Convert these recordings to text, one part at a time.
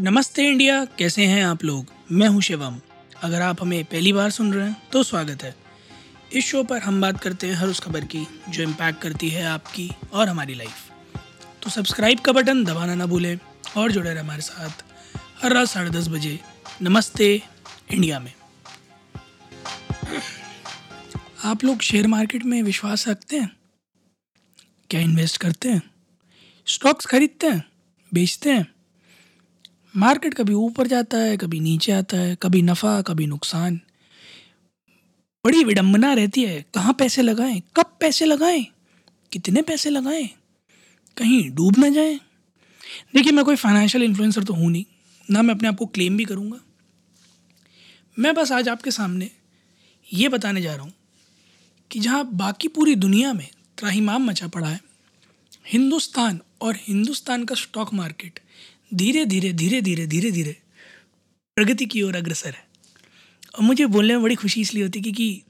नमस्ते इंडिया, कैसे हैं आप लोग? मैं हूँ शिवम। अगर आप हमें पहली बार सुन रहे हैं तो स्वागत है। इस शो पर हम बात करते हैं हर उस खबर की, जो इम्पैक्ट करती है आपकी और हमारी लाइफ तो सब्सक्राइब का बटन दबाना ना भूलें और जुड़े रहे हमारे साथ हर रात साढ़े दस बजे नमस्ते इंडिया में। आप लोग शेयर मार्केट में विश्वास रखते हैं? क्या इन्वेस्ट करते हैं? स्टॉक्स खरीदते हैं? बेचते हैं? मार्केट कभी ऊपर जाता है, कभी नीचे आता है, कभी नफ़ा, कभी नुकसान। बड़ी विडंबना रहती है, कहाँ पैसे लगाएँ, कब पैसे लगाएँ, कितने पैसे लगाएँ, कहीं डूब ना जाएँ। देखिए, मैं कोई फाइनेंशियल इन्फ्लुएंसर तो हूँ नहीं, ना मैं अपने आप को क्लेम भी करूँगा। मैं बस आज आपके सामने ये बताने जा रहा हूँ कि जहाँ बाकी पूरी दुनिया में त्राहिमाम मचा पड़ा है, हिंदुस्तान और हिंदुस्तान का स्टॉक मार्केट धीरे धीरे धीरे धीरे धीरे धीरे प्रगति की ओर अग्रसर है। और मुझे बोलने में बड़ी खुशी इसलिए होती है कि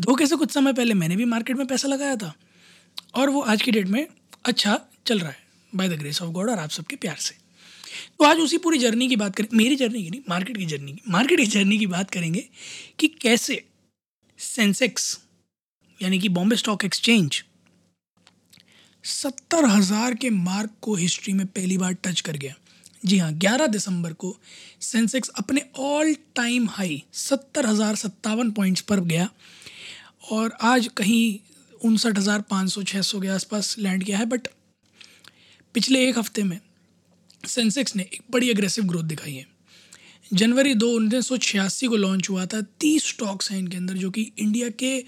धोखे से कुछ समय पहले मैंने भी मार्केट में पैसा लगाया था और वो आज की डेट में अच्छा चल रहा है by the grace of God और आप सबके प्यार से। तो आज उसी पूरी जर्नी की बात करें, मेरी जर्नी की नहीं, मार्केट की जर्नी की, मार्केट की जर्नी की बात करेंगे कि कैसे सेंसेक्स, यानी कि बॉम्बे स्टॉक एक्सचेंज, सत्तर हज़ार के मार्क को हिस्ट्री में पहली बार टच कर गया। जी हाँ ग्यारह दिसंबर को सेंसेक्स अपने ऑल टाइम हाई सत्तर हज़ार सत्तावन पॉइंट्स पर गया और आज कहीं उनसठ हज़ार पाँच सौ छः सौ के आसपास लैंड किया है बट पिछले एक हफ़्ते में सेंसेक्स ने एक बड़ी अग्रेसिव ग्रोथ दिखाई है। जनवरी दो उन्नीस सौ छियासी को लॉन्च हुआ था, तीस स्टॉक्स हैं इनके अंदर, जो कि इंडिया के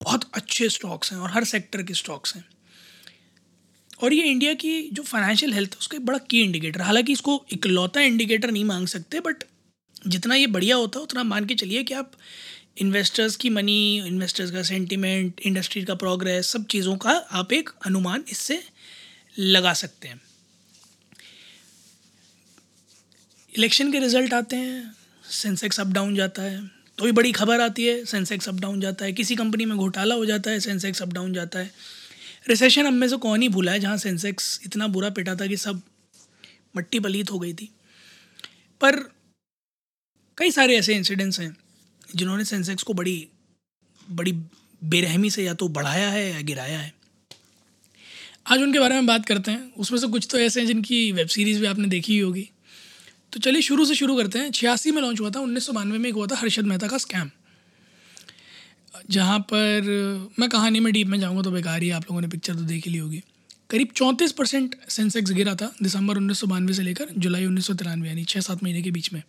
बहुत अच्छे स्टॉक्स हैं और हर सेक्टर के स्टॉक्स हैं। और ये इंडिया की जो फाइनेंशियल हेल्थ है, उसका एक बड़ा की इंडिकेटर हालाँकि इसको इकलौता इंडिकेटर नहीं मांग सकते बट जितना ये बढ़िया होता है, उतना मान के चलिए कि आप इन्वेस्टर्स की मनी इन्वेस्टर्स का सेंटिमेंट इंडस्ट्री का प्रोग्रेस सब चीज़ों का आप एक अनुमान इससे लगा सकते हैं। इलेक्शन के रिज़ल्ट आते हैं सेंसेक्स अप डाउन जाता है तो भी बड़ी खबर आती है सेंसेक्स अप डाउन जाता है, किसी कंपनी में घोटाला हो जाता है सेंसेक्स अप डाउन जाता है। रिसेशन हम में से कौन ही भूला है जहाँ सेंसेक्स इतना बुरा पिटा था कि सब मट्टी पलीत हो गई थी। पर कई सारे ऐसे इंसिडेंट्स हैं जिन्होंने सेंसेक्स को बड़ी बड़ी बेरहमी से या तो बढ़ाया है या गिराया है। आज उनके बारे में बात करते हैं। उसमें से कुछ तो ऐसे हैं जिनकी वेब सीरीज़ भी आपने देखी ही होगी। तो चलिए शुरू से शुरू करते हैं। छियासी में लॉन्च हुआ था, उन्नीस सौ बानवे में एक हुआ था हर्षद मेहता का स्कैम जहाँ पर, मैं कहानी में डीप में जाऊँगा तो बेकार ही आप लोगों ने पिक्चर तो देख ली होगी। करीब चौंतीस परसेंट सेंसेक्स गिरा था दिसंबर उन्नीस सौ बानवे से लेकर जुलाई उन्नीस सौ तिरानवे, यानी छः सात महीने के बीच में।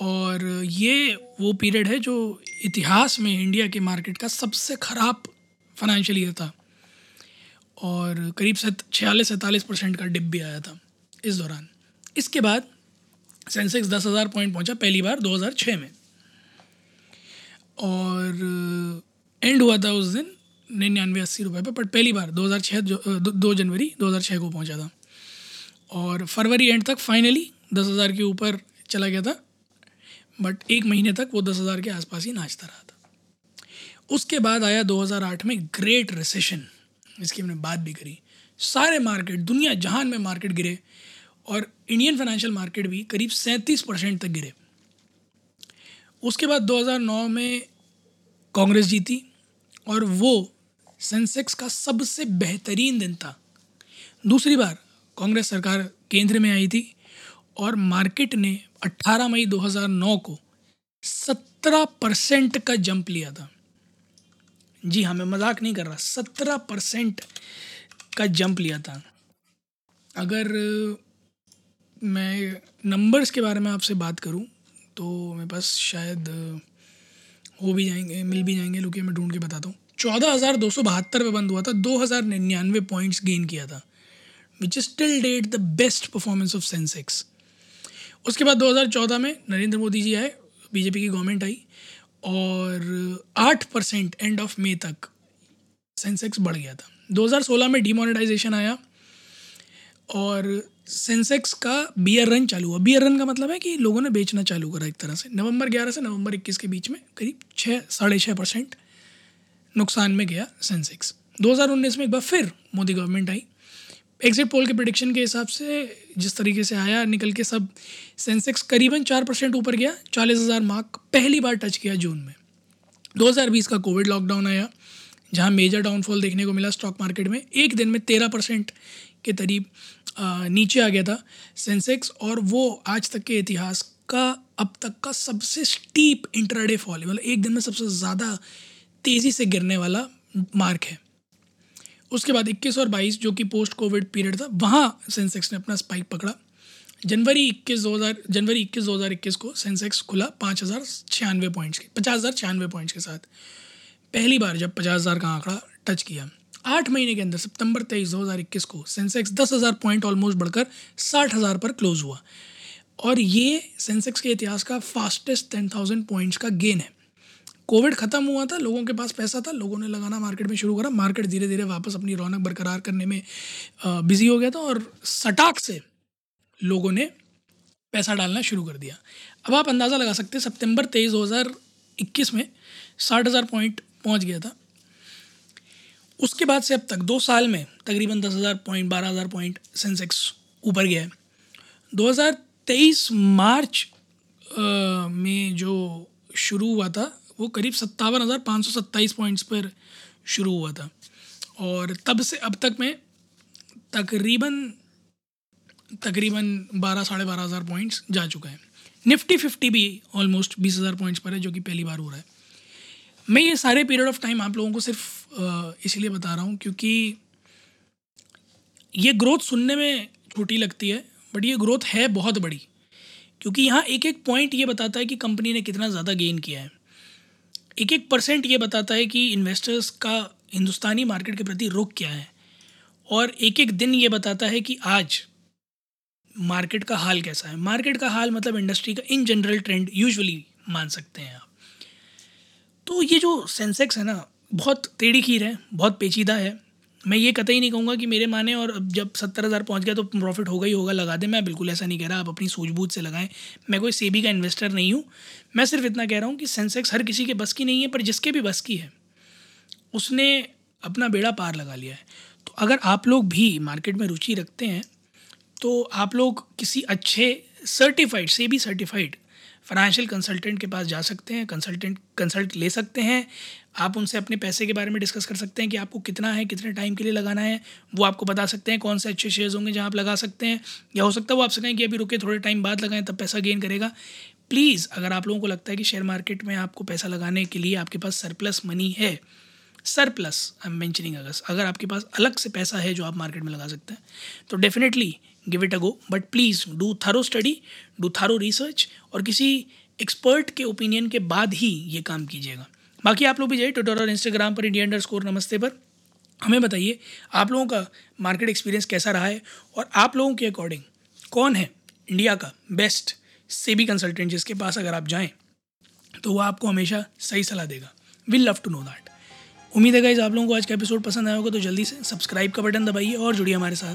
और ये वो पीरियड है जो इतिहास में इंडिया के मार्केट का सबसे ख़राब फाइनेंशियल ईयर था। और करीब छियालीस, सैंतालीस परसेंट का डिप भी आया था इस दौरान। इसके बाद सेंसेक्स दस हज़ार पॉइंट पहुँचा पहली बार दो हज़ार छः में। और एंड हुआ था उस दिन निन्यानवे अस्सी रुपये पे बट पहली बार, दो हज़ार छः दो जनवरी दो हज़ार छः को पहुँचा था। और फरवरी एंड तक फाइनली दस हज़ार के ऊपर चला गया था बट एक महीने तक वो दस हज़ार के आसपास ही नाचता रहा था। उसके बाद आया 2008 में ग्रेट रिसेशन इसकी हमने बात भी करी। सारे मार्केट दुनिया जहान में मार्केट गिरे और इंडियन फाइनेंशियल मार्केट भी करीब सैंतीस परसेंट तक गिरे। उसके बाद 2009 में कांग्रेस जीती और वो सेंसेक्स का सबसे बेहतरीन दिन था। दूसरी बार कांग्रेस सरकार केंद्र में आई थी और मार्केट ने 18 मई 2009 को 17 परसेंट का जंप लिया था। जी हाँ मैं मज़ाक नहीं कर रहा 17 परसेंट का जंप लिया था। अगर मैं नंबर्स के बारे में आपसे बात करूँ तो मेरे पास शायद हो भी जाएँगे, मिल भी जाएँगे लुके मैं ढूंढ के बताता हूँ। चौदह हज़ार दो सौ बहत्तर पे बंद हुआ था, दो हज़ार निन्यानवे पॉइंट्स गेन किया था which is still date the best performance of Sensex उसके बाद 2014 में नरेंद्र मोदी जी आए बीजेपी की गवर्नमेंट आई, और आठ परसेंट एंड ऑफ़ मे तक सेंसेक्स बढ़ गया था। 2016 में डीमोनेटाइजेशन आया और सेंसेक्स का बियर रन चालू हुआ। बियर रन का मतलब है कि लोगों ने बेचना चालू करा एक तरह से। नवंबर 11 से नवंबर 21 के बीच में करीब छः साढ़े छः परसेंट नुकसान में गया सेंसेक्स 2019 में एक बार फिर मोदी गवर्नमेंट आई। एग्जिट पोल के प्रिडिक्शन के हिसाब से जिस तरीके से आया निकल के सब सेंसेक्स करीबन चार परसेंट ऊपर गया। चालीस हज़ार मार्क पहली बार टच किया जून में। 2020 का कोविड लॉकडाउन आया, जहाँ मेजर डाउनफॉल देखने को मिला स्टॉक मार्केट में। एक दिन में तेरह परसेंट के करीब नीचे आ गया था, सेंसेक्स, और वो आज तक के इतिहास का, अब तक का सबसे स्टीप इंटरडे फॉल मतलब एक दिन में सबसे ज़्यादा तेज़ी से गिरने वाला मार्क है। उसके बाद 21 और 22 जो कि पोस्ट कोविड पीरियड था, वहाँ सेंसेक्स ने अपना स्पाइक पकड़ा। जनवरी इक्कीस दो हज़ार, जनवरी इक्कीस दो हज़ार इक्कीस को सेंसेक्स खुला पाँच हज़ार छियानवे पॉइंट्स के, पचास हज़ार छियानवे पॉइंट्स के साथ। पहली बार जब पचास हज़ार का आंकड़ा टच किया। आठ महीने के अंदर सितंबर तेईस दो हज़ार इक्कीस को सेंसेक्स दस हज़ार पॉइंट ऑलमोस्ट बढ़कर साठ हज़ार पर क्लोज हुआ। और ये सेंसेक्स के इतिहास का फास्टेस्ट टेन थाउज़ेंड पॉइंट्स का गेन है। कोविड ख़त्म हुआ था, लोगों के पास पैसा था, लोगों ने लगाना मार्केट में शुरू करा मार्केट धीरे धीरे वापस अपनी रौनक बरकरार करने में बिज़ी हो गया था और सटाक से लोगों ने पैसा डालना शुरू कर दिया। अब आप अंदाज़ा लगा सकते हैं, सितंबर तेईस दो हज़ार इक्कीस में साठ हज़ार पॉइंट पहुँच गया था। उसके बाद से अब तक दो साल में तकरीबन दस हज़ार पॉइंट, बारह हज़ार पॉइंट सेंसेक्स ऊपर गया है। दो हज़ार तेईस मार्च में जो शुरू हुआ था, वो करीब सत्तावन हज़ार पाँच सौ सत्ताईस पॉइंट्स पर शुरू हुआ था। और तब से अब तक में तकरीबन तकरीबन बारह, साढ़े बारह हज़ार पॉइंट्स जा चुका है। निफ्टी फिफ्टी भी ऑलमोस्ट बीस हज़ार पॉइंट्स पर है, जो कि पहली बार हो रहा है। मैं ये सारे पीरियड ऑफ़ टाइम आप लोगों को सिर्फ़ इसलिए बता रहा हूँ क्योंकि ये ग्रोथ सुनने में छोटी लगती है बट ये ग्रोथ है बहुत बड़ी। क्योंकि यहाँ एक एक पॉइंट ये बताता है कि कंपनी ने कितना ज़्यादा गेन किया है। एक एक परसेंट ये बताता है कि इन्वेस्टर्स का हिंदुस्तानी मार्केट के प्रति रुख क्या है। और एक एक दिन ये बताता है कि आज मार्केट का हाल कैसा है। मार्केट का हाल मतलब इंडस्ट्री का इन जनरल ट्रेंड यूजुअली मान सकते हैं आप। तो ये जो सेंसेक्स है ना बहुत टेढ़ी खीर है, बहुत पेचीदा है। मैं ये कतई नहीं कहूँगा कि मेरे माने और जब सत्तर हज़ार पहुँच गया तो प्रॉफिट होगा ही होगा, लगा दे। मैं बिल्कुल ऐसा नहीं कह रहा, आप अपनी सूझबूझ से लगाएँ। मैं कोई सेबी का इन्वेस्टर नहीं हूँ। मैं सिर्फ़ इतना कह रहा हूँ कि सेंसेक्स हर किसी के बस की नहीं है, पर जिसके भी बस की है, उसने अपना बेड़ा पार लगा लिया है। तो अगर आप लोग भी मार्केट में रुचि रखते हैं तो आप लोग किसी अच्छे सर्टिफाइड से भी सर्टिफाइड फाइनेंशियल कंसल्टेंट के पास जा सकते हैं कंसल्टेंट कंसल्ट ले सकते हैं। आप उनसे अपने पैसे के बारे में डिस्कस कर सकते हैं कि आपको कितना है, कितने टाइम के लिए लगाना है। वो आपको बता सकते हैं कौन से अच्छे शेयर्स होंगे जहाँ आप लगा सकते हैं। या हो सकता है वो आपसे कहें कि अभी रुके, थोड़े टाइम बाद लगाएँ, तब पैसा गेन करेगा। प्लीज़ अगर आप लोगों को लगता है कि शेयर मार्केट में आपको पैसा लगाने के लिए आपके पास सरप्लस मनी है सरप्लस आई एम मैंशनिंग अगर अगर आपके पास अलग से पैसा है जो आप मार्केट में लगा सकते हैं तो definitely give it a go but please do thorough study do thorough research और किसी एक्सपर्ट के ओपिनियन के बाद ही ये काम कीजिएगा। बाकी आप लोग भी जाइए ट्विटर और इंस्टाग्राम पर इंडिया अंडर स्कोर नमस्ते पर। हमें बताइए, आप लोगों का मार्केट एक्सपीरियंस कैसा रहा है? और आप लोगों के अकॉर्डिंग कौन है इंडिया का बेस्ट सेबी कंसल्टेंट जिसके पास अगर आप जाएँ तो वो आपको हमेशा सही सलाह देगा। Will love to know that उम्मीद है गाइज़ आप लोगों को आज का एपिसोड पसंद आया होगा तो जल्दी से सब्सक्राइब का बटन दबाइए और जुड़िए हमारे साथ।